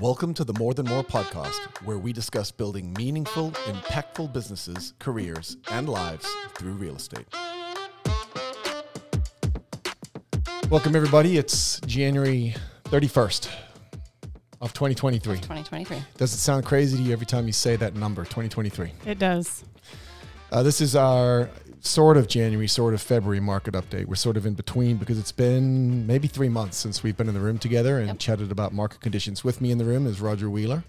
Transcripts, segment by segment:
Welcome to the More Than More podcast, where we discuss building meaningful, impactful businesses, careers, and lives through real estate. Welcome, everybody. It's January 31st of 2023. 2023. Does it sound crazy to you every time you say that number, 2023? It does. Uh, this is our sort of January, sort of February market update. We're sort of in between because it's been maybe three months since we've been in the room together and Yep. chatted about market conditions. With me in the room is Roger Wheeler,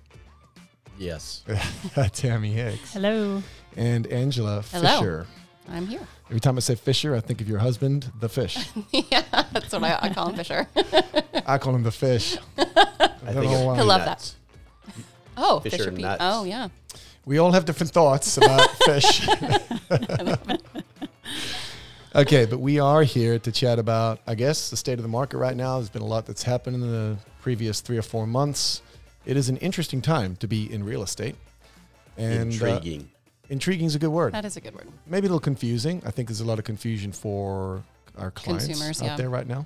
Yes. Tammy Hicks, Hello. and Angela Hello. Fisher. I'm here. Every time I say Fisher, I think of your husband, the fish. yeah, that's what I, I call him Fisher. I call him the fish. I don't think know of why. I love that. Oh, Fisher Fisher, Pete. nuts. Oh, yeah. We all have different thoughts about fish. okay, but we are here to chat about, I guess, the state of the market right now. There's been a lot that's happened in the previous three or four months. It is an interesting time to be in real estate. And uh, Intriguing. intriguing is a good word. That is a good word. Maybe a little confusing. I think there's a lot of confusion for our clients Consumers, out yeah. there right now.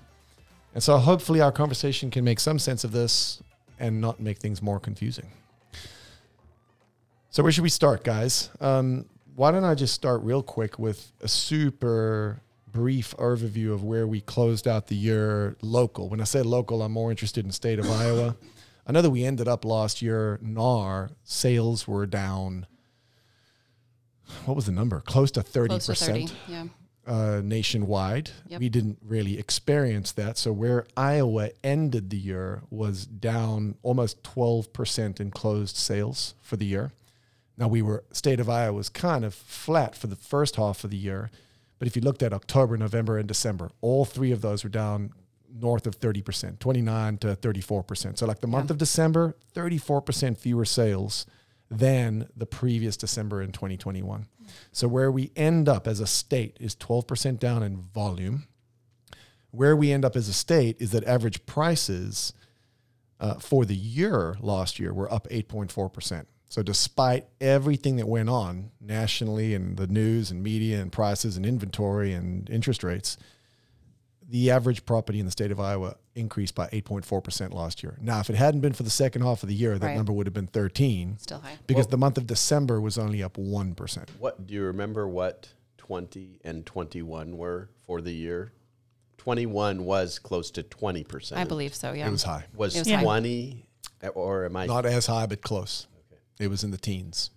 And so hopefully our conversation can make some sense of this and not make things more confusing. So where should we start, guys? Um, why don't I just start real quick with a super brief overview of where we closed out the year local. When I say local, I'm more interested in state of Iowa. I know that we ended up last year, NAR sales were down. What was the number? Close to 30%. Close to 30. Yeah. uh, nationwide. Yep. We didn't really experience that. So where Iowa ended the year was down almost 12% in closed sales for the year. Now we were state of Iowa was kind of flat for the first half of the year, but if you looked at October, November, and December, all three of those were down north of 30%, 29 to 34%. So like the month Yeah. of December, 34% fewer sales than the previous December in 2021. So where we end up as a state is 12% down in volume. Where we end up as a state is that average prices uh, for the year last year were up 8.4%. So despite everything that went on nationally and the news and media and prices and inventory and interest rates, the average property in the state of Iowa increased by 8.4% last year. Now, if it hadn't been for the second half of the year, that Right. number would have been 13 Still high. because Well- the month of December was only up 1%. What do you remember what 20 and 21 were for the year? 21 was close to 20%. I believe so. Yeah. It was high. Was, It was high. 20 or am I Not as high, but close. It was in the teens.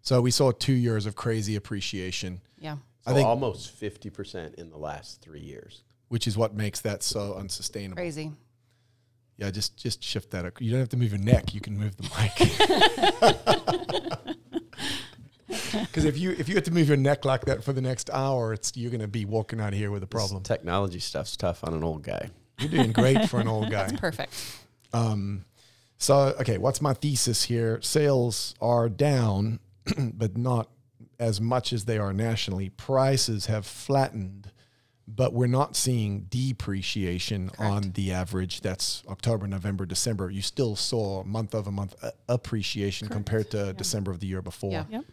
So we saw two years of crazy appreciation, yeah. so I think- almost 50% in the last 3 years. which is what makes that so unsustainable. Crazy. Yeah, just just shift that. You don't have to move your neck. You can move the mic. Because if you if you have to move your neck like that for the next hour, it's you're going to be walking out of here with a This problem. technology stuff's tough on an old guy. You're doing great for an old guy. Perfect. Um, so, okay, what's my thesis here? Sales are down, but not as much as they are nationally. Prices have flattened, but we're not seeing depreciation on the average. That's October, November, December. You still saw month over month uh, appreciation compared to December of the year before. Yeah. Yep.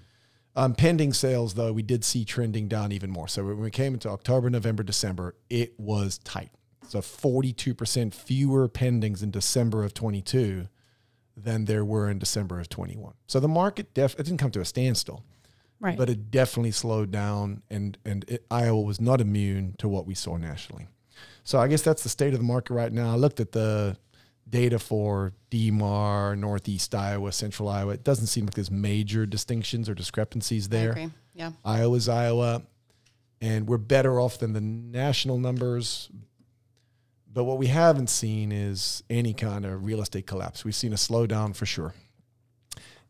Um, pending sales, though, we did see trending down even more. So when we came into October, November, December, it was tight. So 42% fewer pendings in December of 22 than there were in December of 21. So the market def it didn't come to a standstill, Right. but it definitely slowed down, and and it, Iowa was not immune to what we saw nationally. So I guess that's the state of the market right now. I looked at the data for DMAR, Northeast Iowa, Central Iowa. It doesn't seem like there's major distinctions or discrepancies I there. agree. Yeah. Iowa's Iowa, and we're better off than the national numbers. But what we haven't seen is any kind of real estate collapse. We've seen a slowdown for sure.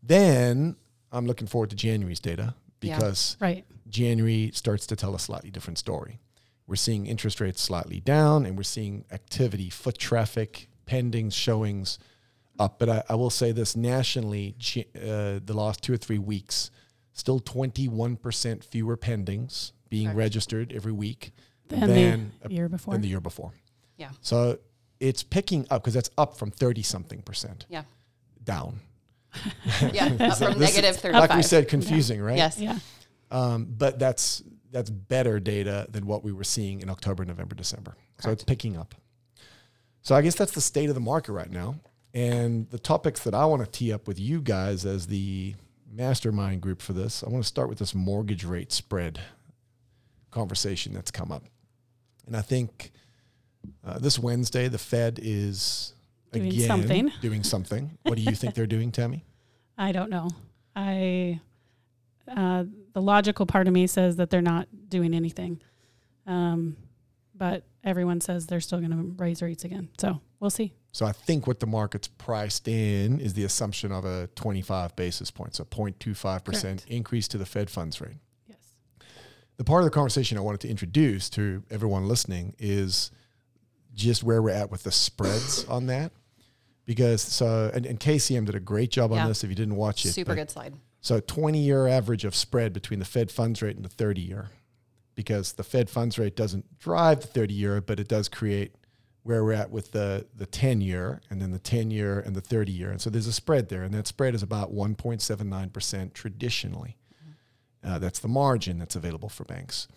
Then I'm looking forward to January's data Yeah. because right. January starts to tell a slightly different story. We're seeing interest rates slightly down, and we're seeing activity, foot traffic, pendings, showings up. But I, I will say this nationally, uh, the last two or three weeks, still 21% fewer pendings being registered every week Than than, the year before. than the year before. Yeah. So it's picking up because that's up from 30 something percent Yeah. down. Yeah. Up So from this negative 35. Like we said, confusing, right? Yes. yeah. Um, but that's that's better data than what we were seeing in October, November, December. So it's picking up. So I guess that's the state of the market right now. And the topics that I want to tee up with you guys as the mastermind group for this, I want to start with this mortgage rate spread conversation that's come up. And I think uh, this Wednesday, the Fed is Doing again something. doing something. What do you think they're doing, Tammy? I don't know. I uh, the logical part of me says that they're not doing anything, um, but everyone says they're still going to raise rates again. So we'll see. So I think what the market's priced in is the assumption of a 25 basis points, a 0.25% increase to the Fed funds rate. Yes. The part of the conversation I wanted to introduce to everyone listening is just where we're at with the spreads on that. Because so, and, and KCM did a great job on Yeah. this if you didn't watch it. Super but- good slide. So 20 year average of spread between the Fed funds rate and the 30 year, because the Fed funds rate doesn't drive the 30 year, but it does create where we're at with the, the 10 year and then the 10 year and the 30 year. And so there's a spread there, and that spread is about 1.79% traditionally. Uh, that's the margin that's available for banks.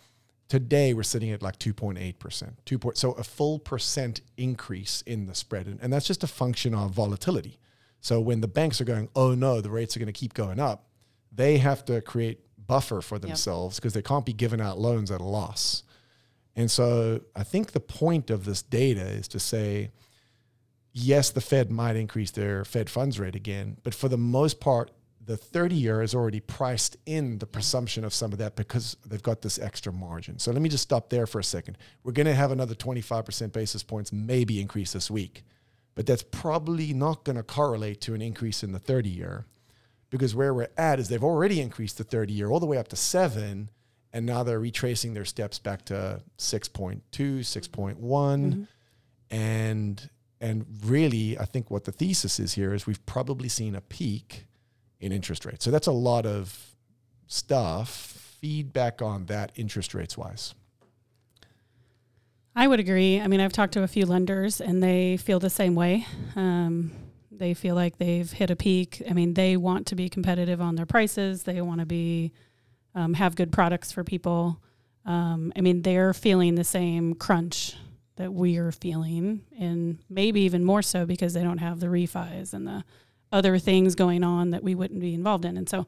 Today we're sitting at like 2.8%. Two point, so a full percent increase in the spread. And, and that's just a function of volatility. So when the banks are going, oh no, the rates are going to keep going up, they have to create buffer for themselves because they can't be giving out loans at a loss. And so I think the point of this data is to say, yes, the Fed might increase their Fed funds rate again, but for the most part, the 30 year is already priced in the presumption of some of that because they've got this extra margin. So let me just stop there for a second. We're going to have another 25% basis points maybe increase this week, but that's probably not going to correlate to an increase in the 30 year because where we're at is they've already increased the 30 year all the way up to seven, and now they're retracing their steps back to 6.2, 6.1, mm-hmm. and and really, I think what the thesis is here is we've probably seen a peak in interest rates. So that's a lot of stuff. Feedback on that interest rates wise. I would agree. I mean, I've talked to a few lenders and they feel the same way. Um, they feel like they've hit a peak. I mean, they want to be competitive on their prices. They want to be um, have good products for people. Um, I mean, they're feeling the same crunch that we are feeling, and maybe even more so because they don't have the refis and the other things going on that we wouldn't be involved in. And so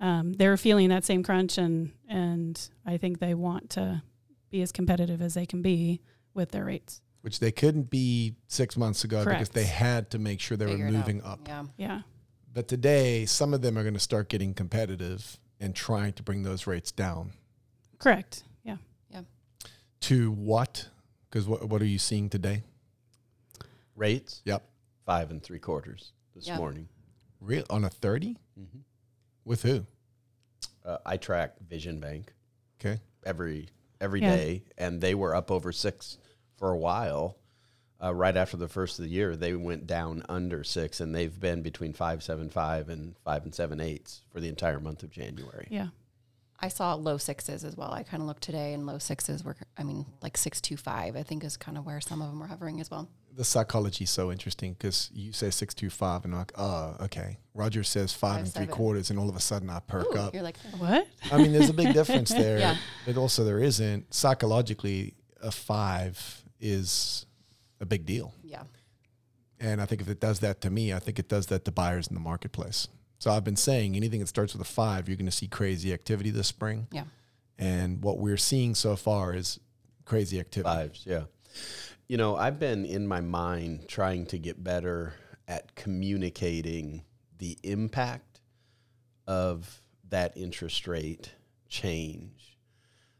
um, they're feeling that same crunch, and and I think they want to be as competitive as they can be with their rates. Which they couldn't be six months ago because they had to make sure they Figure were moving up. Yeah. Yeah. But today, some of them are going to start getting competitive and trying to bring those rates down. Correct. Yeah. Yeah. To what? Because what, what are you seeing today? Rates? Yep. Five and three quarters this Yeah. morning. Real on a 30? Mm-hmm. With who? Uh, I track Vision Bank Okay. every every Yeah. day, and they were up over six for a while. Uh, right after the first of the year, they went down under six, and they've been between five seven five and five and seven eights for the entire month of January. Yeah. I saw low sixes as well. I kind of looked today, and low sixes were, I mean, like six two five. I think is kind of where some of them were hovering as well. The psychology is so interesting because you say 625 and I'm like, oh, okay. Roger says five, Five, and three seven. quarters, and all of a sudden I perk Ooh, up. You're like, oh. What? I mean, there's a big difference there. Yeah. But also, there isn't. Psychologically, a five is a big deal. yeah, And I think if it does that to me, I think it does that to buyers in the marketplace. So I've been saying anything that starts with a five, you're going to see crazy activity this spring. yeah. And what we're seeing so far is crazy activity. Fives, yeah. You know, I've been in my mind trying to get better at communicating the impact of that interest rate change.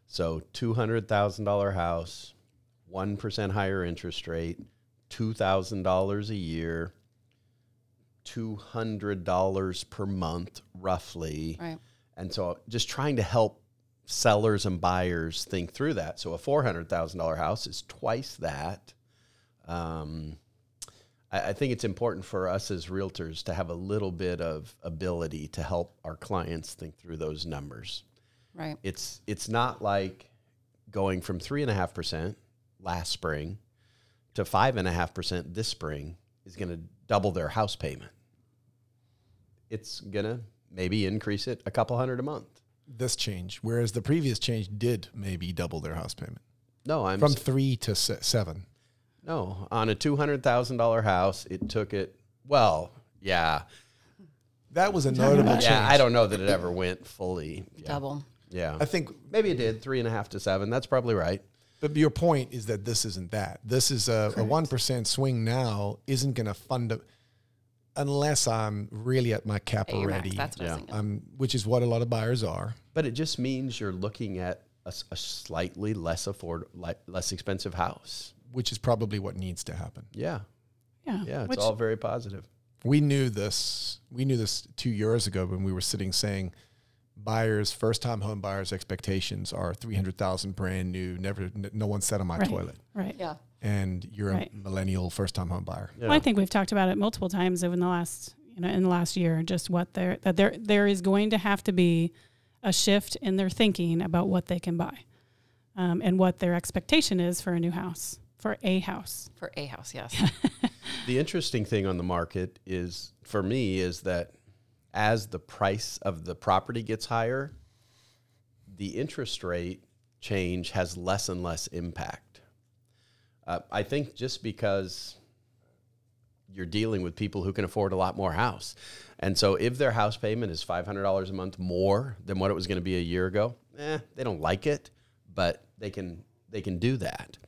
So, $200,000 house, 1% higher interest rate, $2,000 a year, $200 per month, roughly. Right. And so just trying to help sellers and buyers think through that. So a $400,000 house is twice that. Um, I, I think it's important for us as realtors to have a little bit of ability to help our clients think through those numbers. Right. It's it's not like going from three and a half percent last spring to five and a half percent this spring is going to double their house payment. It's gonna maybe increase it a couple hundred a month. This change, whereas the previous change did maybe double their house payment No, I'm from s- three to se- seven. No, on a two hundred thousand dollar house, it took it. Well, yeah, That was a notable change. yeah. I don't know that it ever went fully. Yeah, Double. yeah. I think Maybe it did three and a half to seven. That's probably right. But your point is that this isn't that. This is a, a 1% swing now isn't going to fund it unless I'm really at my cap At your max, already, That's what I was Um, which is what a lot of buyers are. But it just means you're looking at a slightly less afford, li- less expensive house. which is probably what needs to happen. Yeah, Yeah. yeah. It's Which, all very positive. We knew this. We knew this two years ago when we were sitting saying buyers, first time home buyers' expectations are 300,000 brand new, never, n- no one sat on my Right. toilet. right. yeah. And you're Right. a millennial first time home buyer. Yeah. Well, I think we've talked about it multiple times over the last, you know, in the last year, just what there that there there is going to have to be a shift in their thinking about what they can buy, um, and what their expectation is for a new house, for a house. For a house, yes. The interesting thing on the market is, for me, is that as the price of the property gets higher, the interest rate change has less and less impact. Uh, I think just because you're dealing with people who can afford a lot more house. And so if their house payment is $500 a month more than what it was going to be a year ago, eh, they don't like it, but they can they can do that.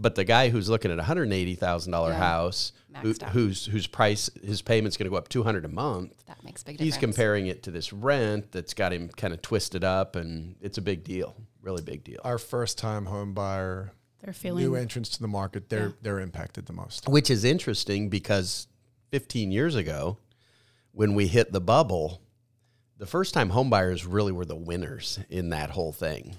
But the guy who's looking at a $180,000 Yeah. house who, Maxed whose whose price his payment's going to go up 200 a month, that makes a big he's difference. comparing it to this rent that's got him kind of twisted up and it's a big deal, really big deal. Our first time home buyer, They're feeling new entrance to the market, they're Yeah. they're impacted the most. which is interesting because 15 years ago when we hit the bubble the first time homebuyers really were the winners in that whole thing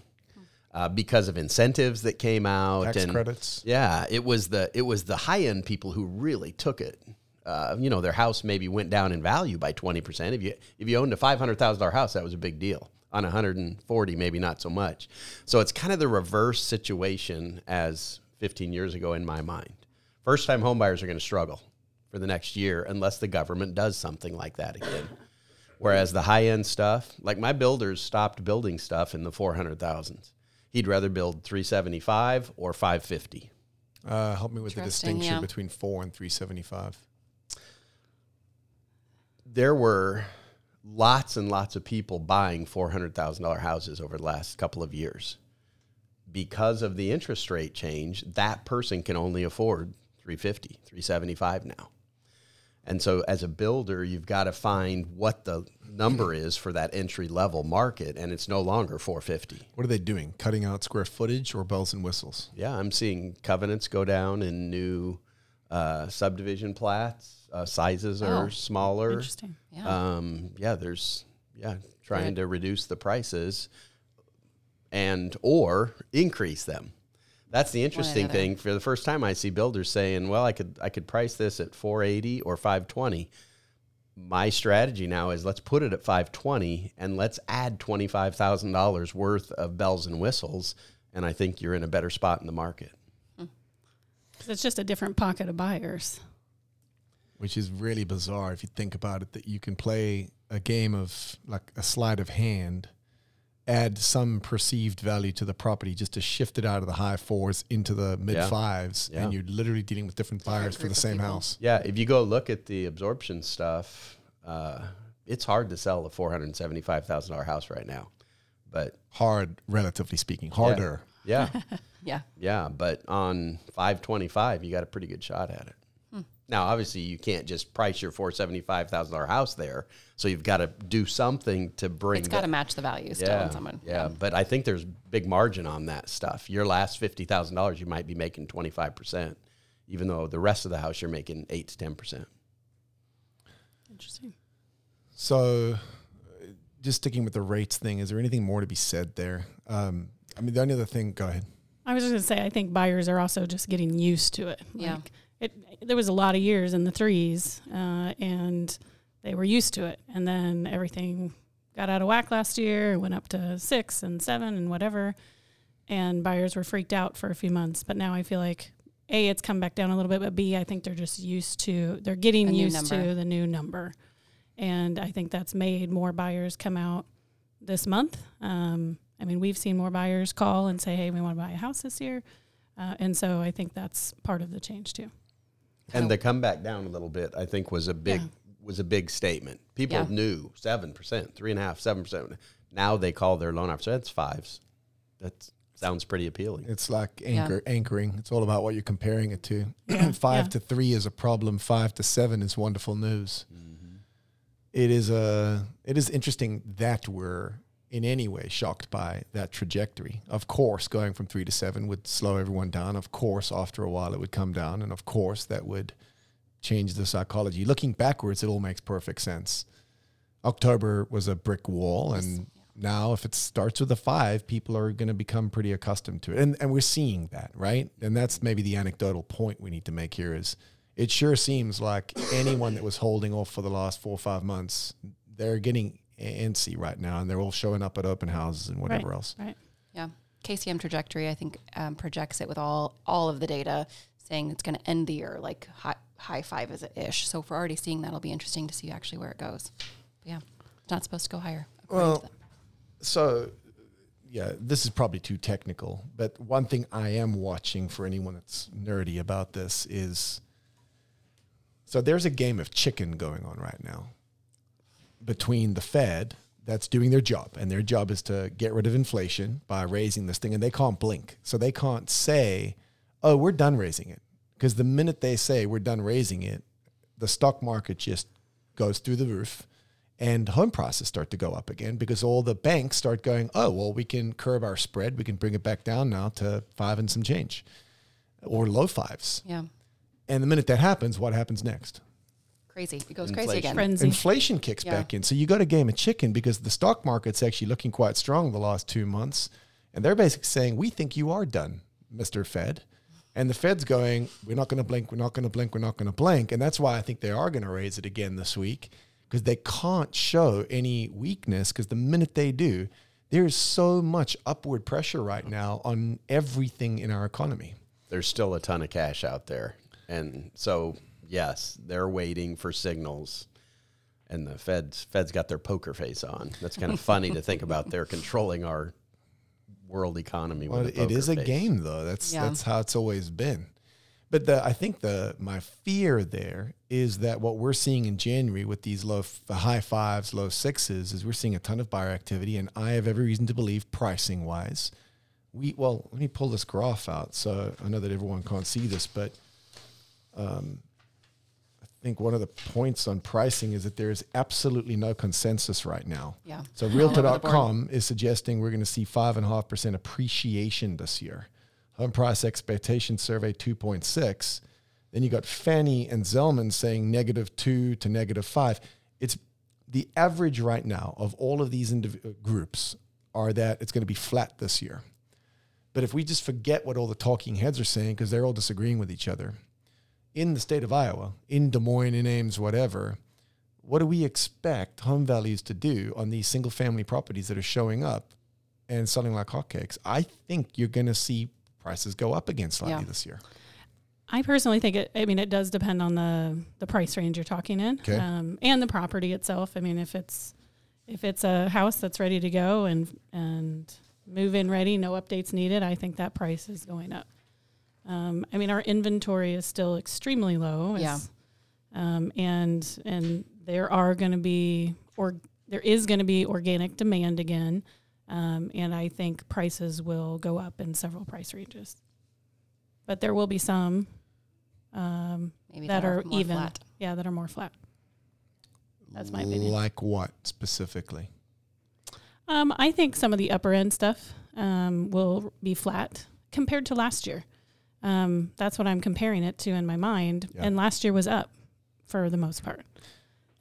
uh, because of incentives that came out Tax and credits. yeah it was the it was the high end people who really took it. Uh, you know their house maybe went down in value by 20% if you if you owned a $500000 house that was a big deal on 140 maybe not so much. So it's kind of the reverse situation as 15 years ago in my mind. First time homebuyers are going to struggle for the next year unless the government does something like that again. Whereas the high end stuff like my builders stopped building stuff in the 400000s he'd rather build 375 or 550 Uh, help me with the distinction yeah. between four and 375. there were lots and lots of people buying $400,000 houses over the last couple of years. Because of the interest rate change, that person can only afford 350, 375 now. And so as a builder, you've got to find what the number is for that entry level market and it's no longer 450. What are they doing? Cutting out square footage or bells and whistles? Yeah, I'm seeing covenants go down in new uh, subdivision plats. Uh, sizes are Oh, smaller. interesting. Yeah. um, yeah, there's yeah trying Good. to reduce the prices and or increase them. That's the interesting other. thing. For the first time, I see builders saying, "Well, I could I could price this at 480 or 520." My strategy now is let's put it at 520 and let's add $25,000 worth of bells and whistles, and I think you're in a better spot in the market. Hmm. 'Cause it's just a different pocket of buyers. which is really bizarre if you think about it that you can play a game of like a sleight of hand add some perceived value to the property just to shift it out of the high fours into the mid Yeah. fives Yeah. and you're literally dealing with different buyers for the same people. house Yeah, if you go look at the absorption stuff, uh, it's hard to sell a four hundred seventy-five thousand dollar house right now. But hard relatively speaking harder yeah, yeah. yeah, but on five twenty-five, you got a pretty good shot at it. Now, obviously, you can't just price your four seventy-five thousand dollar house there, so you've got to do something to bring. It's got to match the value still yeah, in someone. yeah, but I think there's big margin on that stuff. Your last fifty thousand dollars, you might be making twenty-five percent, even though the rest of the house you're making eight to ten percent. Interesting. so uh, just sticking with the rates thing is there anything more to be said there um, i mean the only other thing go ahead I was just gonna say, I think buyers are also just getting used to it. Yeah. Like it, there was a lot of years in the threes, uh, and they were used to it. And then everything got out of whack last year. Went up to six and seven and whatever. And buyers were freaked out for a few months. But now I feel like a, it's come back down a little bit, but b, I think they're just used to. They're getting used to the new number, and I think that's made more buyers come out this month. Um, I mean, we've seen more buyers call and say, "Hey, we want to buy a house this year." Uh, and so I think that's part of the change too. And the comeback down a little bit, I think, was a big Yeah. was a big statement. People Yeah. knew seven percent, three and a half, seven percent. Now they call their loan officer. That's fives. That sounds pretty appealing. It's like Yeah. anchor anchoring. It's all about what you're comparing it to. Five yeah. to three is a problem. Five to seven is wonderful news. Mm-hmm. It is a. It is interesting that we're in any way shocked by that trajectory. Of course, going from three to seven would slow everyone down. Of course, after a while, it would come down, and of course, that would change the psychology. Looking backwards, it all makes perfect sense. October was a brick wall, and now if it starts with a five, people are going to become pretty accustomed to it, and and we're seeing that, right? And that's maybe the anecdotal point we need to make here is it sure seems like anyone that was holding off for the last four or five months, they're getting antsy right now, and they're all showing up at open houses and whatever right, else. Right. Yeah. KCM trajectory, I think, um, projects it with all all of the data saying it's going to end the year like high, high five is ish. So if we're already seeing that, it'll be interesting to see actually where it goes. But yeah, it's not supposed to go higher. Well, so yeah, this is probably too technical, but one thing I am watching for anyone that's nerdy about this is so there's a game of chicken going on right now between the Fed that's doing their job, and their job is to get rid of inflation by raising this thing, and they can't blink. So they can't say, oh, we're done raising it. Because the minute they say we're done raising it, the stock market just goes through the roof and home prices start to go up again because all the banks start going, oh, well, we can curb our spread. We can bring it back down now to five and some change or low fives. yeah, And the minute that happens, what happens next? Crazy. It goes Inflation. crazy again. Frenzy. Inflation kicks Yeah. back in. So you got a game of chicken because the stock market's actually looking quite strong the last two months. And they're basically saying, we think you are done, Mr. Fed. And the Fed's going, we're not going to blink, we're not going to blink, we're not going to blink. And that's why I think they are going to raise it again this week because they can't show any weakness because the minute they do, there's so much upward pressure right now on everything in our economy. There's still a ton of cash out there, and so yes, they're waiting for signals. And the Fed's Fed's got their poker face on. That's kind of funny to think about. They're controlling our world economy. Well, with it is poker a face. game though. That's Yeah. that's how it's always been. But the I think the my fear there is that what we're seeing in January with these low f- high fives, low sixes is we're seeing a ton of buyer activity, and I have every reason to believe pricing wise, we well let me pull this graph out so I know that everyone can't see this, but um, I think one of the points on pricing is that there is absolutely no consensus right now. Yeah. So All over the. Realtor.com is suggesting we're going to see five and a half percent appreciation this year. Home price expectation survey 2.6. Then you got Fannie and Zelman saying negative two to negative five. It's the average right now of all of these indiv- uh, groups are that it's going to be flat this year. But if we just forget what all the talking heads are saying, because they're all disagreeing with each other, in the state of Iowa, in Des Moines, in Ames, whatever, what do we expect home values to do on these single family properties that are showing up and selling like hotcakes? I think you're going to see prices go up again slightly Yeah. this year. I personally think it. I mean, it does depend on the the price range you're talking in, Okay. um, and the property itself. I mean, if it's if it's a house that's ready to go and and move in ready, no updates needed, I think that price is going up. Um, I mean, our inventory is still extremely low. Yeah. Um, and and there are going to be or there is going to be organic demand again, um, and I think prices will go up in several price ranges. But there will be some um, Maybe that are more even, flat. yeah, that are more flat. That's my opinion. Like what specifically? Um, I think some of the upper end stuff um, will be flat compared to last year. Um, that's what I'm comparing it to in my mind. Yeah. And last year was up for the most part.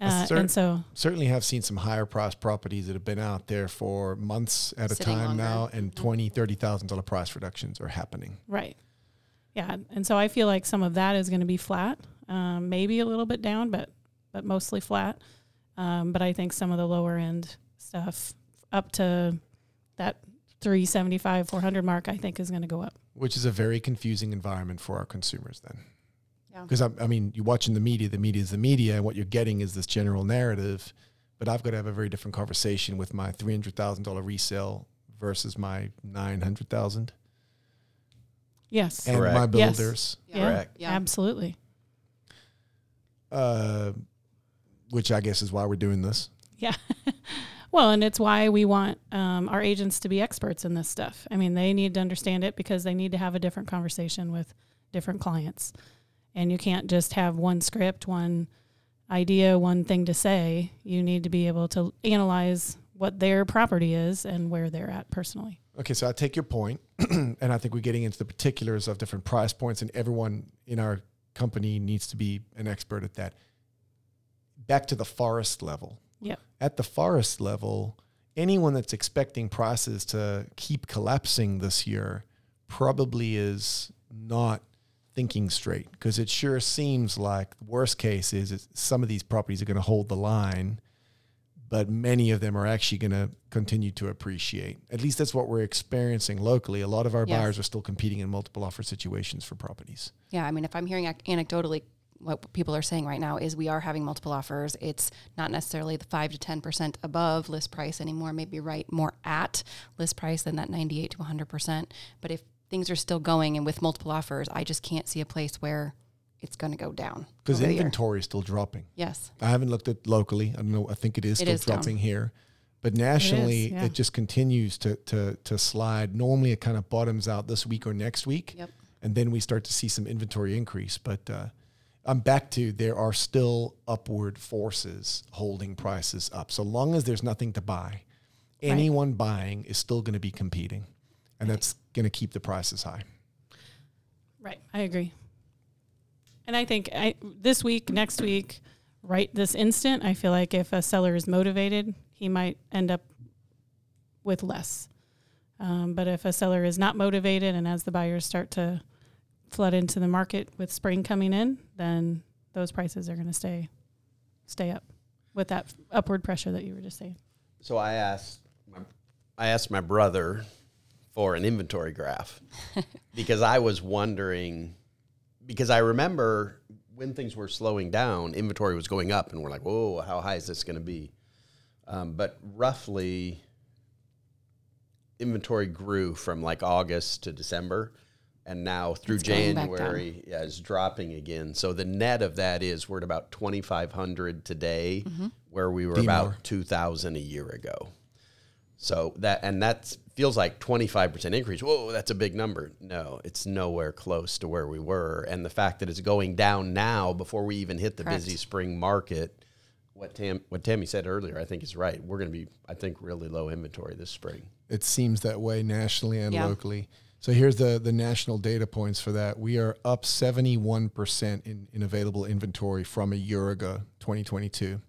Uh, cer- and so, Certainly have seen some higher priced properties that have been out there for months at a time longer. now, and Mhm. twenty, thirty thousand dollar price reductions are happening. right. Yeah. And so I feel like some of that is going to be flat, um, maybe a little bit down, but, but mostly flat. Um, but I think some of the lower end stuff up to that 375, 400 mark, I think is going to go up. Which is a very confusing environment for our consumers then. Yeah. Because I, I mean, you're watching the media, the media is the media, and what you're getting is this general narrative. But I've got to have a very different conversation with my three hundred thousand dollar resale versus my nine hundred thousand. Yes. and Correct. my Yes. builders, yeah, Correct. Yeah. Absolutely. uh, which I guess is why we're doing this. Yeah. well, and it's why we want um, our agents to be experts in this stuff. I mean, they need to understand it because they need to have a different conversation with different clients. And you can't just have one script, one idea, one thing to say. You need to be able to analyze what their property is and where they're at personally. Okay, so I take your point, and I think we're getting into the particulars of different price points, and everyone in our company needs to be an expert at that. Back to the forest level. Yep. At the forest level, anyone that's expecting prices to keep collapsing this year probably is not thinking straight because it sure seems like the worst case is, some of these properties are going to hold the line but many of them are actually going to continue to appreciate. At least that's what we're experiencing locally. A lot of our Yes. buyers are still competing in multiple offer situations for properties. Yeah, I mean, if I'm hearing anecdotally, what people are saying right now is we are having multiple offers. It's not necessarily the five to ten percent above list price anymore. Maybe right more at list price than that ninety-eight to one hundred percent. But if things are still going and with multiple offers, I just can't see a place where it's going to go down Because over the year. inventory is still dropping. Yes, I haven't looked at locally. I don't know. I think it is It still is down. dropping here. But nationally, it, yeah. just continues to, to, to slide. Normally, it kind of bottoms out this week or next week. Yep. And then we start to see some inventory increase. But uh, I'm back to there are still upward forces holding prices up. So long as there's nothing to buy, anyone buying is still going to be competing. And that's going to keep the prices high. Right. I agree. And I think I, this week, next week, right this instant, I feel like if a seller is motivated, he might end up with less. Um, but if a seller is not motivated and as the buyers start to flood into the market with spring coming in, then those prices are going to stay stay up with that upward pressure that you were just saying. So I asked my, I asked my brother for an inventory graph because I was wondering because I remember when things were slowing down, inventory was going up, and we're like, "Whoa, how high is this going to be?" Um, but roughly, inventory grew from like August to December, and now through It's going back down. January, yeah, it's dropping again. So the net of that is we're at about twenty five hundred today, Mm-hmm. where we were D more. about two thousand a year ago. So that and that feels like twenty five percent increase. Whoa, that's a big number. No, it's nowhere close to where we were. And the fact that it's going down now before we even hit the Correct. busy spring market, what Tam what Tammy said earlier, I think is right. We're going to be, I think, really low inventory this spring. It seems that way nationally and Yeah. locally. So here's the the national data points for that. We are up 71% in, in available inventory from a year ago, 2022.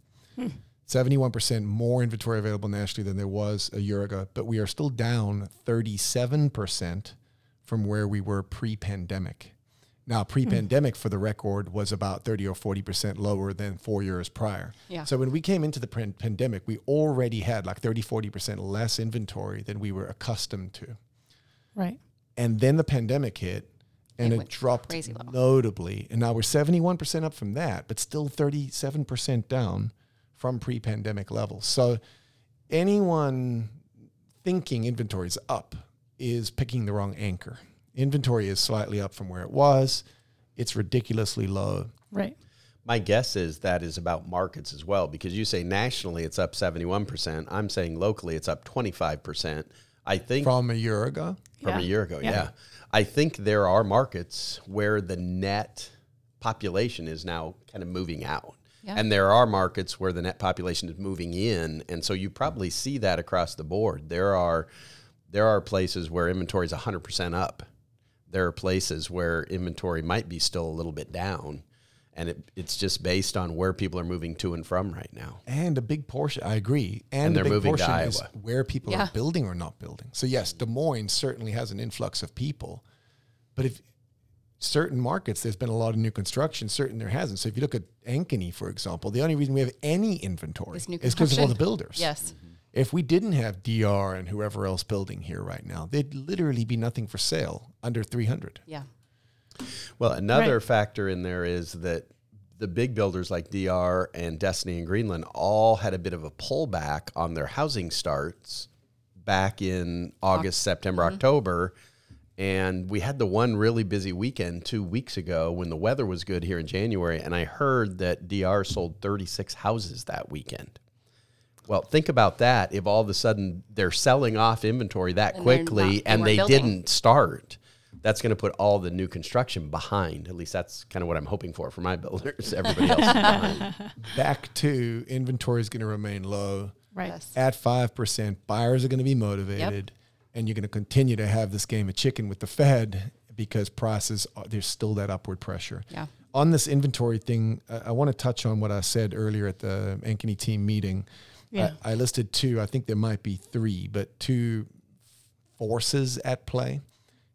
71% hmm. more inventory available nationally than there was a year ago, but we are still down 37% from where we were pre-pandemic. Now, hmm. pre-pandemic, for the record, was about 30 or 40% lower than four years prior. Yeah. So when we came into the pan- pandemic, we already had like 30, 40% less inventory than we were accustomed to. Right. And then the pandemic hit and It it, dropped crazy notably. And now we're 71% up from that, but still 37% down from pre pandemic levels. So anyone thinking inventory is up is picking the wrong anchor. Inventory is slightly up from where it was, it's ridiculously low. Right. My guess is that is about markets as well, because you say nationally it's up 71%. I'm saying locally it's up 25%. I think From a year ago, from a year ago. Yeah. Yeah. I think there are markets where the net population is now kind of moving out. Yeah. And there are markets where the net population is moving in. And so you probably see that across the board. There are there are places where inventory is 100% up. There are places where inventory might be still a little bit down. And it, it's just based on where people are moving to and from right now. and a big portion, I agree, and, And a they're big moving to portion is Iowa. where people Yeah. are building or not building. So yes, Des Moines certainly has an influx of people, but if certain markets there's been a lot of new construction, certain there hasn't. So if you look at Ankeny, for example, the only reason we have any inventory Is because of all the builders. yes, If we didn't have DR and whoever else building here right now, there'd literally be nothing for sale under 300. yeah, Well, another Right. factor in there is that the big builders like DR and Destiny and Greenland all had a bit of a pullback on their housing starts back in August, September, mm-hmm. October. And we had the one really busy weekend two weeks ago when the weather was good here in January. And I heard that DR sold 36 houses that weekend. Well, think about that. If all of a sudden they're selling off inventory that And not- quickly they and they building. didn't start, that's going to put all the new construction behind. At least that's kind of what I'm hoping for for my builders. Everybody else is. Back to inventory is going to remain low. Right. Yes. At 5%, buyers are going to be motivated. And you're going to continue to have this game of chicken with the Fed because prices, are, there's still that upward pressure. Yeah. On this inventory thing, I, I want to touch on what I said earlier at the Ankeny team meeting. Yeah. I, I listed two, I think there might be three, but two forces at play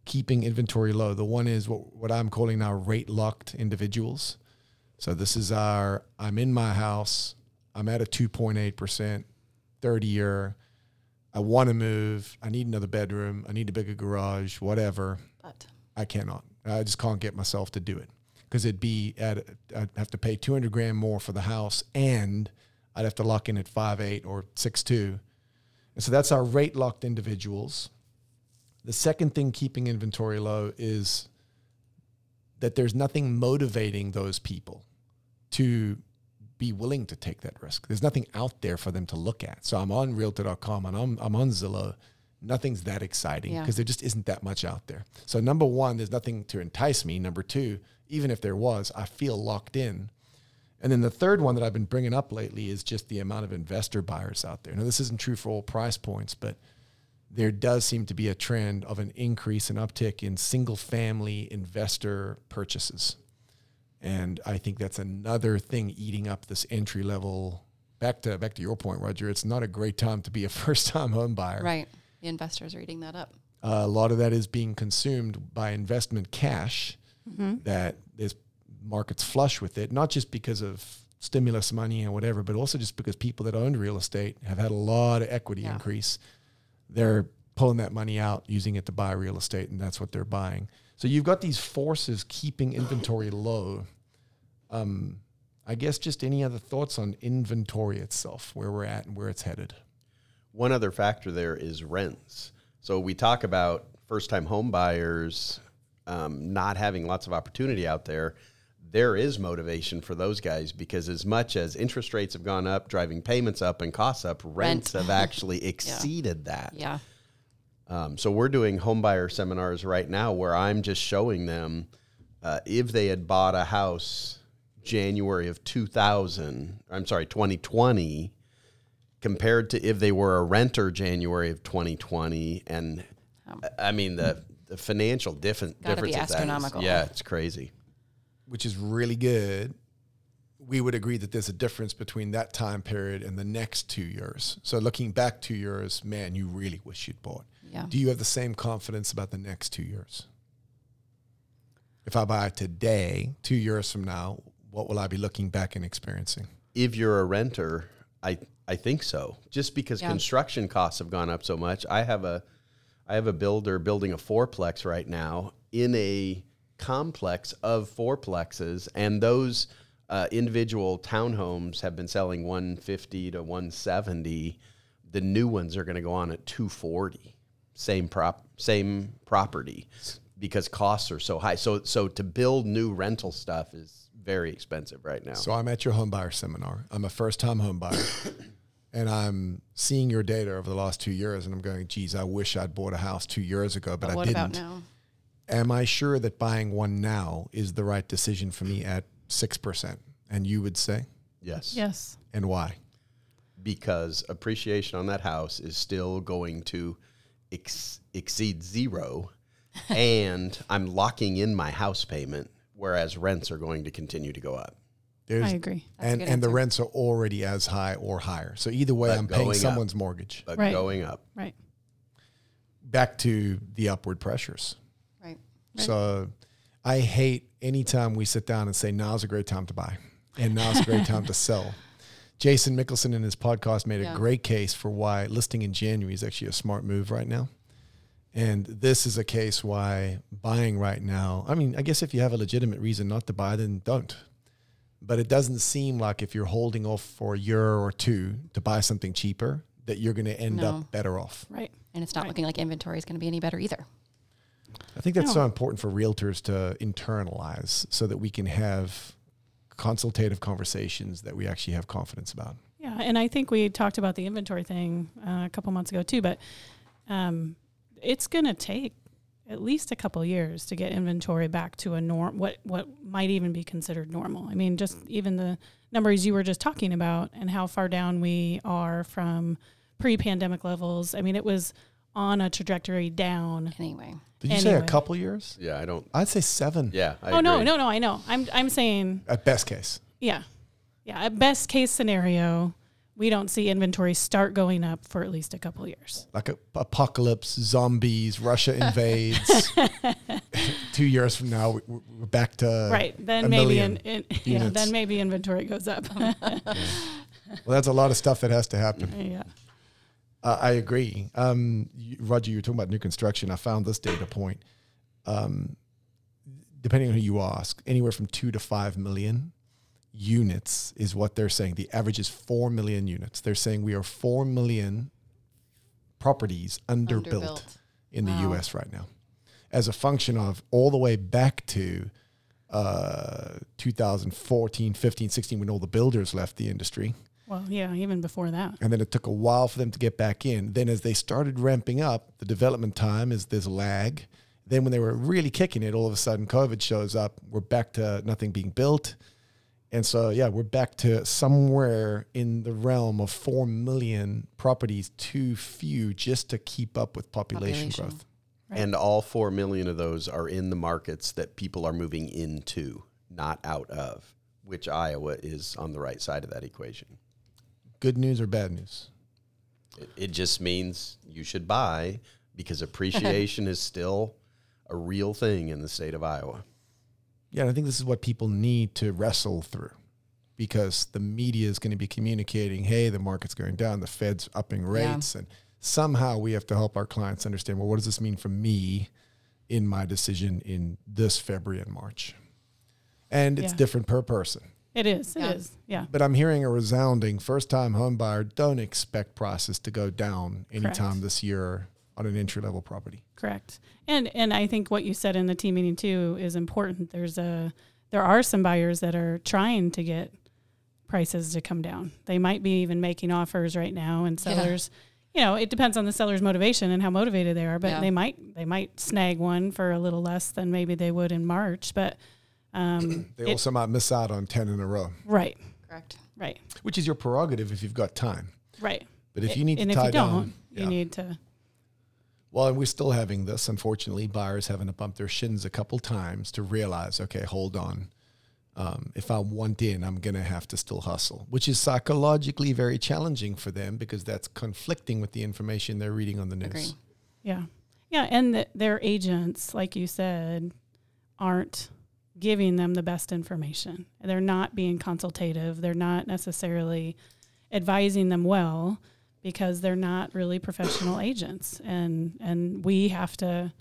keeping inventory low. The one is what, what I'm calling now rate locked individuals. So this is our I'm in my house, I'm at a 2.8%, 30 year. I want to move. I need another bedroom. I need a bigger garage, whatever. But I cannot. I just can't get myself to do it because it'd be at I'd have to pay 200 grand more for the house and I'd have to lock in at five eight or six two. And so that's our rate locked individuals. The second thing keeping inventory low is that there's nothing motivating those people to be willing to take that risk. There's nothing out there for them to look at. So I'm on realtor.com and I'm, I'm on Zillow. Nothing's that exciting Yeah. because there just isn't that much out there. So number one, there's nothing to entice me. Number two, even if there was, I feel locked in. And then the third one that I've been bringing up lately is just the amount of investor buyers out there. Now, this isn't true for all price points, but there does seem to be a trend of an increase and uptick in single family investor purchases. And I think that's another thing eating up this entry level. Back to back to your point, Roger. It's not a great time to be a first time home buyer. right. The investors are eating that up. Uh, a lot of that is being consumed by investment cash that is markets flush with it, not just because of stimulus money and whatever, but also just because people that owned real estate have had a lot of equity Yeah. increase. They're pulling that money out, using it to buy real estate, and that's what they're buying. So you've got these forces keeping inventory low. Um, I guess just any other thoughts on inventory itself, where we're at and where it's headed. One other factor there is rents. So we talk about first time home buyers um, not having lots of opportunity out there. There is motivation for those guys because as much as interest rates have gone up, driving payments up and costs up, rents have actually exceeded that. Yeah. Um, so we're doing homebuyer seminars right now where I'm just showing them uh, if they had bought a house January of 2000, I'm sorry, 2020, compared to if they were a renter January of 2020, and I mean the the financial difference difference of that is- astronomical. yeah, it's crazy. Which is really good, we would agree that there's a difference between that time period and the next two years. So looking back two years, man, you really wish you'd bought. Yeah. Do you have the same confidence about the next two years? If I buy today, two years from now, what will I be looking back and experiencing? if you're a renter, I I think so. Just because Yeah. construction costs have gone up so much. I have a I have a builder building a fourplex right now in a complex of fourplexes, and those uh, individual townhomes have been selling 150 to 170. The new ones are going to go on at 240. Same prop, same property, because costs are so high. So so to build new rental stuff is very expensive right now. So I'm at your home buyer seminar. I'm a first time home buyer. and I'm seeing your data over the last two years and I'm going, geez, I wish I'd bought a house two years ago, but, But I didn't. About now? am I sure that buying one now is the right decision for me at 6%? And you would say, yes. Yes. and why? because appreciation on that house is still going to ex- exceed zero and I'm locking in my house payment whereas rents are going to continue to go up. There's, I agree. That's a and good and the rents are already as high or higher. So either way, But I'm paying going up. someone's mortgage. But Right. going up. Right. Back to the upward pressures. Right. Right. So I hate anytime we sit down and say, now's a great time to buy and now's a great time to sell. Jason Mickelson in his podcast made a great case for why listing in January is actually a smart move right now. And this is a case why buying right now, I mean, I guess if you have a legitimate reason not to buy, then don't. But it doesn't seem like if you're holding off for a year or two to buy something cheaper, that you're going to end No. up better off. Right. And it's not Right. looking like inventory is going to be any better either. I think that's No. so important for realtors to internalize so that we can have consultative conversations that we actually have confidence about. Yeah, and I think we talked about the inventory thing uh, a couple months ago too, but um, it's going to take at least a couple years to get inventory back to a norm. What what might even be considered normal. I mean, just even the numbers you were just talking about and how far down we are from pre-pandemic levels. I mean, it was on a trajectory down. Anyway, Did you say a Anyway. couple years? Yeah, I don't. I'd say seven Yeah. I oh no, agree. no, no! I know. I'm I'm saying at best case. yeah, yeah. At best case scenario, we don't see inventory start going up for at least a couple years. Like a apocalypse, zombies, Russia invades. Two years from now, we- we're back to right then a maybe million in, in, yeah units. then maybe inventory goes up Well, that's a lot of stuff that has to happen. yeah Uh, I agree. Um, you, Roger, you were talking about new construction. I found this data point. Um, depending on who you ask, anywhere from two to five million units is what they're saying. The average is four million units. They're saying we are four million properties underbuilt, Underbuilt. in the Wow. U.S. right now, as a function of all the way back to uh, 2014, 15, 16, when all the builders left the industry well yeah even before that and then it took a while for them to get back in. Then as they started ramping up, the development time is this lag. Then when they were really kicking it, all of a sudden COVID shows up. We're back to nothing being built. And so yeah, we're back to somewhere in the realm of 4 million properties too few just to keep up with population, Population. growth. Right. And all four million of those are in the markets that people are moving into, not out of, which Iowa is on the right side of that equation. Good news or bad news? It, it just means you should buy because appreciation is still a real thing in the state of Iowa. Yeah, and I think this is what people need to wrestle through because the media is going to be communicating, hey, the market's going down, the Fed's upping Yeah. rates. And somehow we have to help our clients understand, well, what does this mean for me in my decision in this February and March? And it's Yeah. different per person. It is it is Yeah. yeah But I'm hearing a resounding first time home buyer don't expect prices to go down anytime Correct. this year on an entry level property. correct and and i think what you said in the team meeting too is important there's a there are some buyers that are trying to get prices to come down they might be even making offers right now and Yeah. sellers you know it depends on the seller's motivation and how motivated they are but Yeah. they might they might snag one for a little less than maybe they would in march but um They it- also might miss out on 10 in a row, right correct. right which is your prerogative if you've got time. right But if you need and to if tie you don't down, you yeah. need to Well, and we're still having this, unfortunately, buyers having to bump their shins a couple times to realize, okay, hold on. Um, if I want in, I'm going to have to still hustle, which is psychologically very challenging for them because that's conflicting with the information they're reading on the news. Agree. Yeah. Yeah. And th their agents, like you said, aren't giving them the best information. They're not being consultative. They're not necessarily advising them well because they're not really professional agents. And, and we have to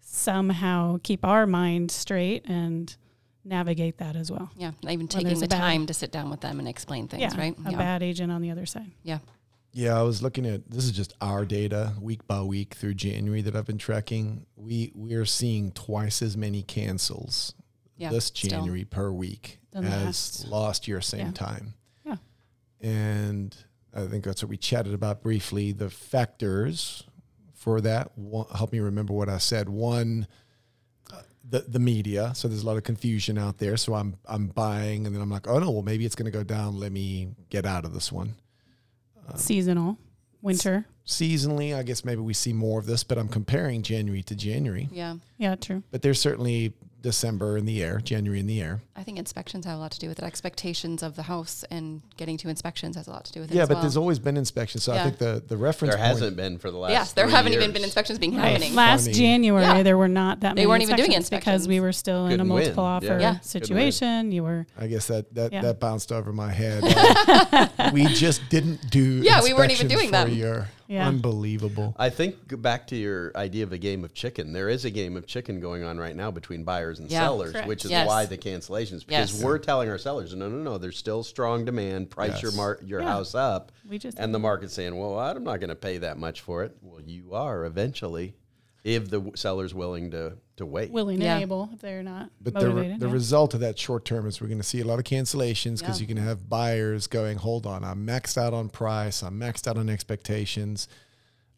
somehow keep our mind straight and navigate that as well. Yeah, not even taking the bad- time to sit down with them and explain things, yeah. right? A yeah. bad agent on the other side. yeah. Yeah, I was looking at this is just our data week by week through January that I've been tracking. We we are seeing twice as many cancels Yeah. this still. January per week Than as last. last year same Yeah. time. Yeah. And I think that's what we chatted about briefly. The factors for that one, help me remember what I said. One, uh, the the media. So there's a lot of confusion out there. So I'm I'm buying, and then I'm like, oh no, well maybe it's going to go down. Let me get out of this one. Seasonal, winter. Seasonally, I guess maybe we see more of this, but I'm comparing January to January. Yeah. Yeah, true. But there's certainly December in the air, January in the air. I think inspections have a lot to do with it. Expectations of the house and getting to inspections has a lot to do with it. Yeah, as but well. there's always been inspections. So I think the the reference There point, hasn't been for the last. Yes, there haven't even been inspections being Right. happening. Last Funny. January, Yeah. there were not that many. They many weren't even doing inspections because we were still in a multiple win. offer Yeah. Yeah. Couldn't win. situation. You were I guess that that, Yeah. that bounced over my head. We just didn't do. Yeah, we weren't even doing for them. A year. Yeah. Unbelievable. I think back to your idea of a game of chicken. There is a game of chicken going on right now between buyers and Yeah. sellers, Correct. which is Yes. why the cancellations. Because Yes. we're telling our sellers, no, no, no, there's still strong demand. Price your mar- your Yeah. house up, we just and the market's saying, well, I'm not going to pay that much for it. Well, you are eventually. if the seller's willing to to wait. willing Yeah. and able if they're not But the, re- the yeah. result of that short term is we're going to see a lot of cancellations because Yeah. you're going to have buyers going, hold on, I'm maxed out on price, I'm maxed out on expectations.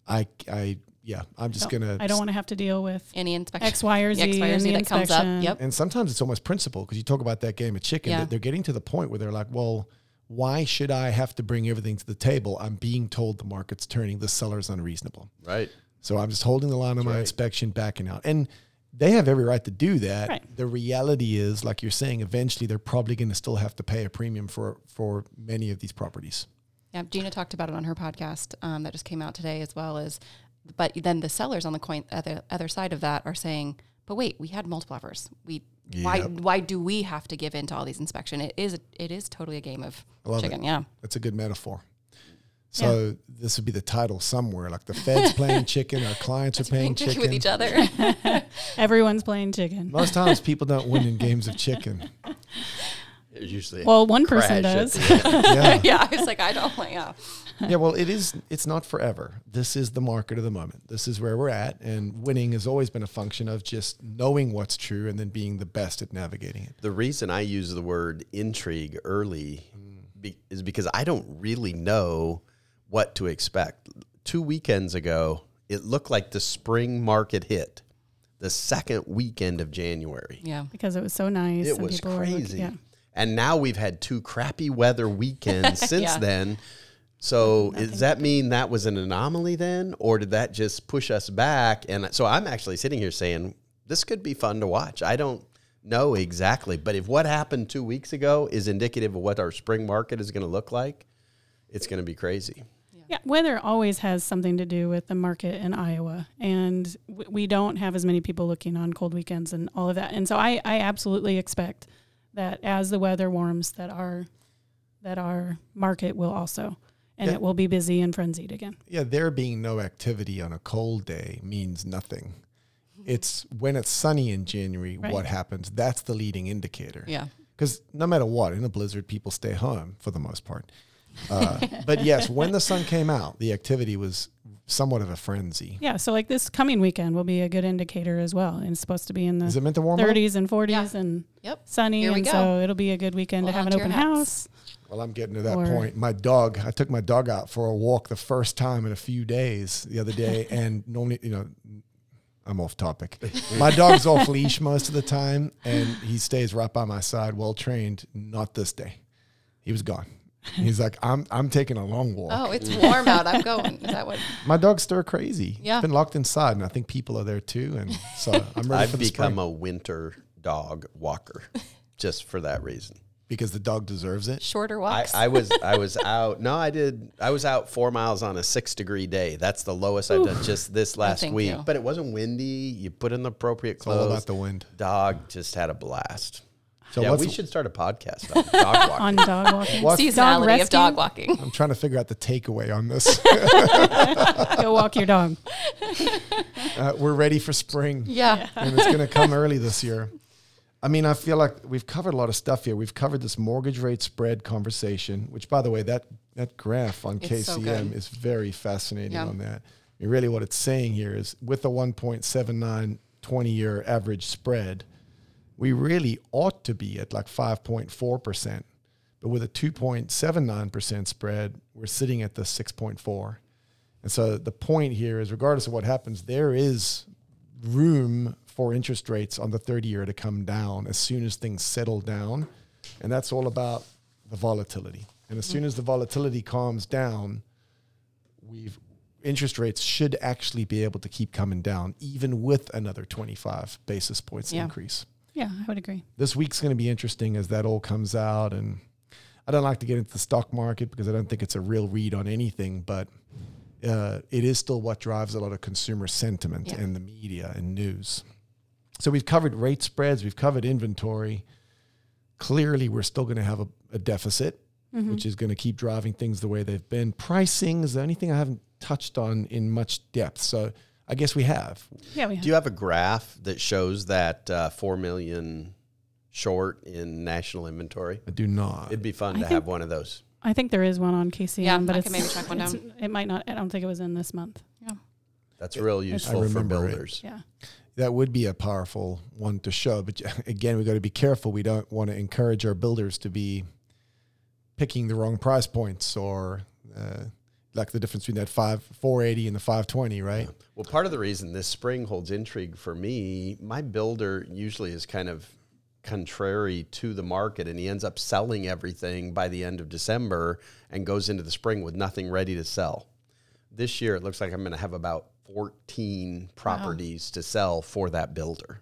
I, I, yeah, I'm just Don't- going to. I don't want to have to deal with Any inspection. X, Y, or Z, X, Y, or in Z the that comes up. Yep. And sometimes it's almost principle because you talk about that game of chicken. Yeah. They're getting to the point where they're like, well, why should I have to bring everything to the table? I'm being told the market's turning, the seller's unreasonable. Right. So I'm just holding the line on my right. inspection, backing out. And they have every right to do that. Right. The reality is, like you're saying, eventually they're probably going to still have to pay a premium for for many of these properties. Yeah, Gina talked about it on her podcast um, that just came out today, as well as. But then the sellers on the coin, other other side of that, are saying, "But wait, we had multiple offers. We why Yep. why do we have to give in to all these inspection? It is it is totally a game of chicken. it. Yeah, That's a good metaphor. So this would be the title somewhere, like the Fed's playing chicken, our clients are playing chicken chicken. with each other. Everyone's playing chicken. Most times people don't win in games of chicken. There's usually Well, one person does. Yeah. yeah, I was like, I don't like. Yeah, yeah, well, it is. It's not forever. This is the market of the moment. This is where we're at, and winning has always been a function of just knowing what's true and then being the best at navigating it. The reason I use the word intrigue early mm. be, is because I don't really know what to expect. Two weekends ago, it looked like the spring market hit the second weekend of January. yeah. because it was so nice. It and was people were looking- crazy. yeah. And now we've had two crappy weather weekends since Yeah. then. So does that mean that was an anomaly then, or did that just push us back? And so I'm actually sitting here saying this could be fun to watch. I don't know exactly, but if what happened two weeks ago is indicative of what our spring market is going to look like, it's going to be crazy. Yeah, weather always has something to do with the market in Iowa, and w- we don't have as many people looking on cold weekends and all of that. And so I, I absolutely expect that as the weather warms, that our that our market will also, and Yeah. it will be busy and frenzied again. Yeah, there being no activity on a cold day means nothing. Mm-hmm. It's when it's sunny in January, Right. what happens? That's the leading indicator. Yeah. Because no matter what, in a blizzard, people stay home for the most part. Uh, but yes, when the sun came out, the activity was somewhat of a frenzy. Yeah, so like this coming weekend will be a good indicator as well, and it's supposed to be in Is the it meant to warm up? 30s and 40s Yeah. and Yep. sunny, Here we and go. so it'll be a good weekend Hold to have an open house. Well, I'm getting to that Or- point. My dog, I took my dog out for a walk the first time in a few days the other day, and normally, you know, I'm off topic. My dog's off leash most of the time, and he stays right by my side, well trained. Not this day. He was gone. He's like, I'm I'm taking a long walk. Oh, it's warm out. I'm going. Is that what? My dog's stir crazy. Yeah. He's been locked inside, and I think people are there too. And so I'm ready I've for the become spring a winter dog walker just for that reason. because the dog deserves it. Shorter walks. I was I was out. No, I did. I was out four miles on a six degree day. That's the lowest I've done just this last thank week. you. But it wasn't windy. You put in the appropriate It's all about the wind. dog just had a blast. So yeah, we should start a podcast on dog walking. on dog walking. What- Dog Seasonality of dog walking. I'm trying to figure out the takeaway on this. Go walk your dog. uh, we're ready for spring. Yeah. and it's going to come early this year. I mean, I feel like we've covered a lot of stuff here. We've covered this mortgage rate spread conversation, which, by the way, that that graph on It's KCM good. is very fascinating Yeah. on that. I mean, really, what it's saying here is with the 1.79 20 year average spread, we really ought to be at like 5.4%. But with a 2.79% spread, we're sitting at the 6.4. And so the point here is regardless of what happens, there is room for interest rates on the 30 year to come down as soon as things settle down. And that's all about the volatility. And as soon as the volatility calms down, we've interest rates should actually be able to keep coming down even with another 25 basis points Yeah. increase. Yeah, I would agree. This week's going to be interesting as that all comes out and I don't like to get into the stock market because I don't think it's a real read on anything, but uh, it is still what drives a lot of consumer sentiment Yeah. and the media and news. So we've covered rate spreads, we've covered inventory. Clearly, we're still going to have a, a deficit, Mm-hmm. which is going to keep driving things the way they've been. Pricing is the only thing I haven't touched on in much depth. So I guess we have. Yeah, we have. Do you have a graph that shows that uh, four million short in national inventory? I do not. It'd be fun I to think- have one of those. I think there is one on KCM, Yeah, but I it's, can maybe track one it's- down. It might not. I don't think it was in this month. Yeah. That's real useful for remember it. builders. Yeah. that would be a powerful one to show. But again, we've got to be careful. We don't want to encourage our builders to be picking the wrong price points or uh, like the difference between that five four eighty and the five twenty, right? Well, part of the reason this spring holds intrigue for me, my builder usually is kind of contrary to the market and he ends up selling everything by the end of December and goes into the spring with nothing ready to sell. This year, it looks like I'm going to have about 14 properties to sell for that builder.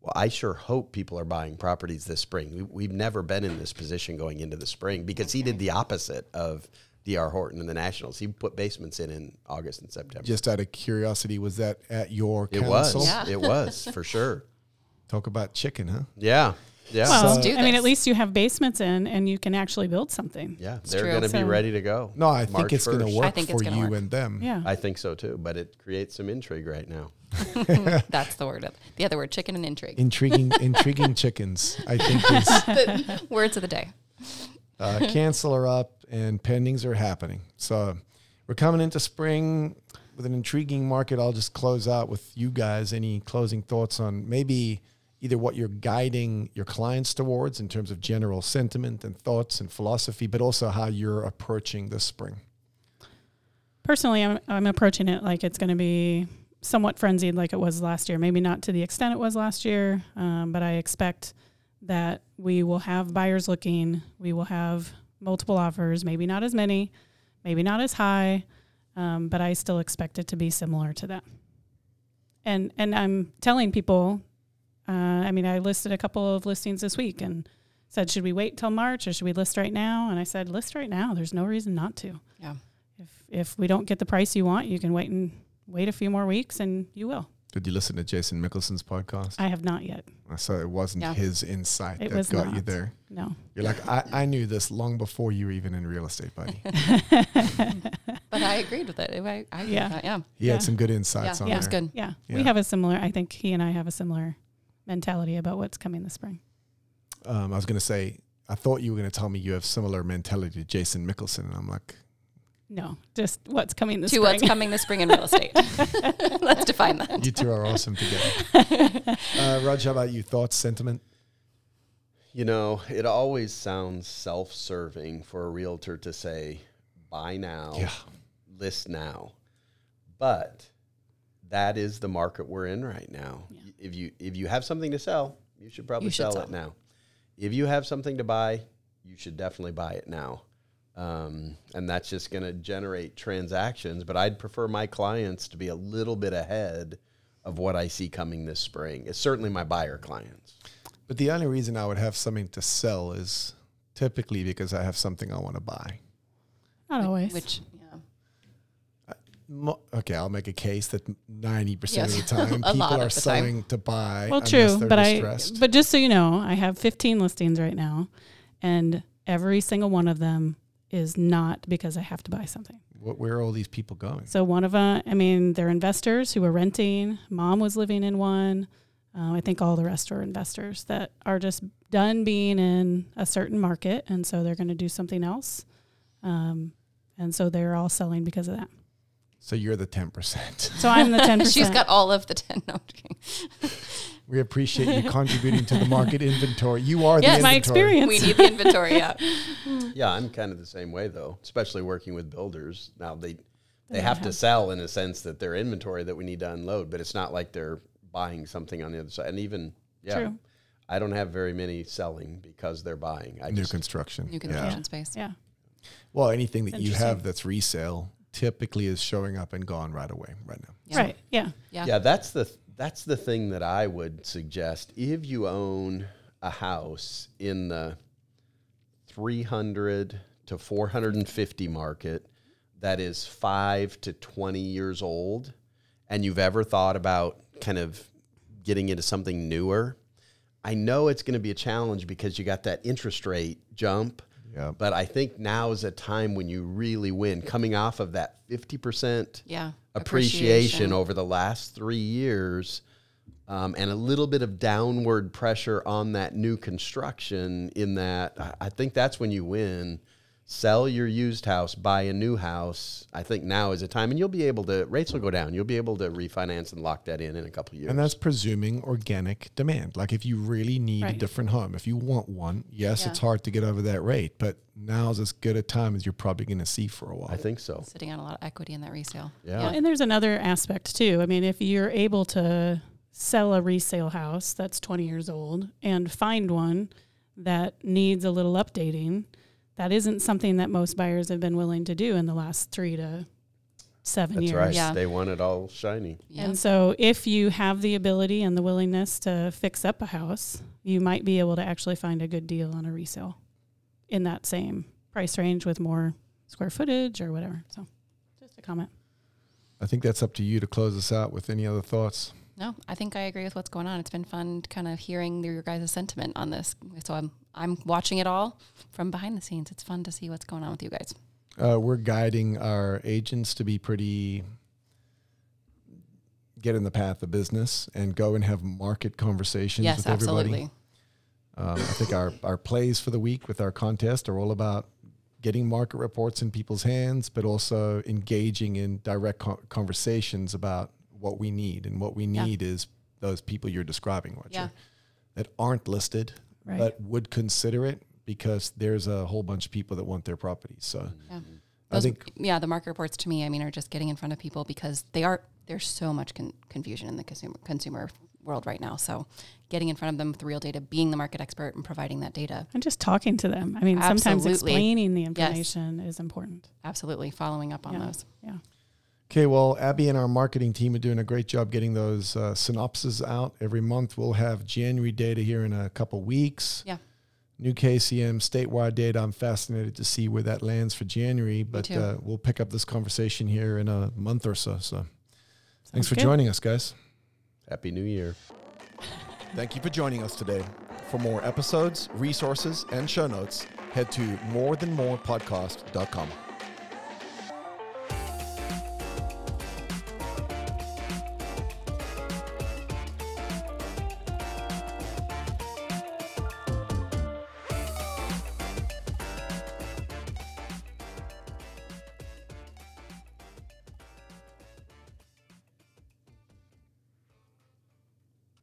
Well, I sure hope people are buying properties this spring. We, we've never been in this position going into the spring because he did the opposite of DR Horton and the Nationals. He put basements in in August and September. Just out of curiosity, was that at your It council? was. Yeah. It was for sure. Talk about chicken, huh? Yeah. Yeah. Well, Let's I mean, at least you have basements in and you can actually build something. yeah. They're going to be ready to go. No, I think it's going to work I think it's for gonna you work. and them. Yeah. I think so too, but it creates some intrigue right now. That's the word. of The other word, chicken and intrigue. Intriguing, intriguing chickens. I think is the words of the day. Uh, cancel are up and pendings are happening. So we're coming into spring with an intriguing market. I'll just close out with you guys. Any closing thoughts on maybe either what you're guiding your clients towards in terms of general sentiment and thoughts and philosophy, but also how you're approaching this spring? Personally, I'm, I'm approaching it like it's going to be somewhat frenzied like it was last year. Maybe not to the extent it was last year, um, but I expect that we will have buyers looking. We will have multiple offers, maybe not as many, maybe not as high, um, but I still expect it to be similar to that. And and I'm telling people, uh, I mean, I listed a couple of listings this week and said, should we wait till March or should we list right now? And I said, list right now. There's no reason not to. Yeah. If if we don't get the price you want, you can wait and wait a few more weeks, and you will. Did you listen to Jason Mickelson's podcast? I have not yet. So it wasn't Yeah. his insight It that was got you there. No. You're like, I, I knew this long before you were even in real estate, buddy. But I agreed with it. I, I Yeah. that. Yeah. He Yeah. had some good insights Yeah. on Yeah. It's there. good. Yeah, Yeah. we have a similar. I think he and I have a similar mentality about what's coming this spring. um, I was going to say, I thought you were going to tell me you have similar mentality to Jason Mickelson, and I'm like, No, just what's coming this To spring. what's coming this spring in real estate. Let's define that. you two are awesome together. Uh, Raj, how about you? Thoughts, sentiment? You know, it always sounds self serving for a realtor to say, buy now, Yeah. list now. But that is the market we're in right now. Yeah. If you if you have something to sell, you should probably You should sell, sell. it now. If you have something to buy, you should definitely buy it now. Um, and that's just going to generate transactions. But I'd prefer my clients to be a little bit ahead of what I see coming this spring. It's certainly my buyer clients. But the only reason I would have something to sell is typically because I have something I want to buy. Not always. Which, yeah. Okay, I'll make a case that 90% of the time people are the time. selling to buy. well, unless true, they're but distressed. I. But just so you know, I have 15 listings right now, and every single one of them is not because I have to buy something. What, where are all these people going? So one of them, I mean, they're investors who are renting. Mom was living in one. Uh, I think all the rest are investors that are just done being in a certain market, and so they're going to do something else. Um, and so they're all selling because of that. So you're the 10%. So I'm the 10%. She's got all of the 10. No, I'm kidding. We appreciate you contributing to the market inventory. You are Yes, the my experience. we need the inventory. Yeah. Yeah, I'm kind of the same way though, especially working with builders. Now they they They have to sell in a sense that their inventory that we need to unload, but it's not like they're buying something on the other side. And even yeah, True. I don't have very many selling because they're buying. I New just construction. New Yeah. construction space. Yeah. Well, anything that you have that's resale typically is showing up and gone right away, right now. Yeah. Right. Yeah. Yeah. yeah, that's the that's the thing that I would suggest if you own a house in the 300 to 450 market that is 5 to 20 years old and you've ever thought about kind of getting into something newer. I know it's going to be a challenge because you got that interest rate jump. Yeah. But I think now is a time when you really win coming off of that 50% Yeah. appreciation over the last three years um, and a little bit of downward pressure on that new construction in that I- I think that's when you win sell your used house, buy a new house. I think now is the time, and you'll be able to rates will go down. You'll be able to refinance and lock that in in a couple of years. And that's presuming organic demand. Like if you really need a different home, if you want one, yes, Yeah. it's hard to get over that rate, but now's as good a time as you're probably going to see for a while. I think so. Sitting on a lot of equity in that resale. Yeah. Well, and there's another aspect too. I mean, if you're able to sell a resale house that's 20 years old and find one that needs a little updating, that isn't something that most buyers have been willing to do in the last three to seven That's years. right. Yeah. They want it all shiny. Yeah. And so, if you have the ability and the willingness to fix up a house, you might be able to actually find a good deal on a resale in that same price range with more square footage or whatever. So, just a comment. I think that's up to you to close us out with any other thoughts. No, I think I agree with what's going on. It's been fun kind of hearing your guys' sentiment on this. So I'm I'm watching it all from behind the scenes. It's fun to see what's going on with you guys. Uh, we're guiding our agents to be pretty get in the path of business and go and have market conversations yes, with everybody. absolutely. Um, I think our, our plays for the week with our contest are all about getting market reports in people's hands, but also engaging in direct co- conversations about what we need. And what we Yeah. need is those people you're describing, Roger, Yeah. that aren't listed, Right. but would consider it because there's a whole bunch of people that want their properties. So mm-hmm. Yeah. I think yeah, the market reports to me, I mean, are just getting in front of people because they are there's so much con- confusion in the consumer consumer world right now. So, getting in front of them with real data, being the market expert, and providing that data, And just talking to them. I mean, sometimes explaining the information is important. absolutely following up on Yeah. those. Yeah. Okay, well, Abby and our marketing team are doing a great job getting those uh, synopses out every month. We'll have January data here in a couple weeks. Yeah. New KCM statewide data. I'm fascinated to see where that lands for January, but uh, we'll pick up this conversation here in a month or so. So, thanks for good. joining us, guys. Happy New Year. Thank you for joining us today. For more episodes, resources, and show notes, head to morethanmorepodcast.com.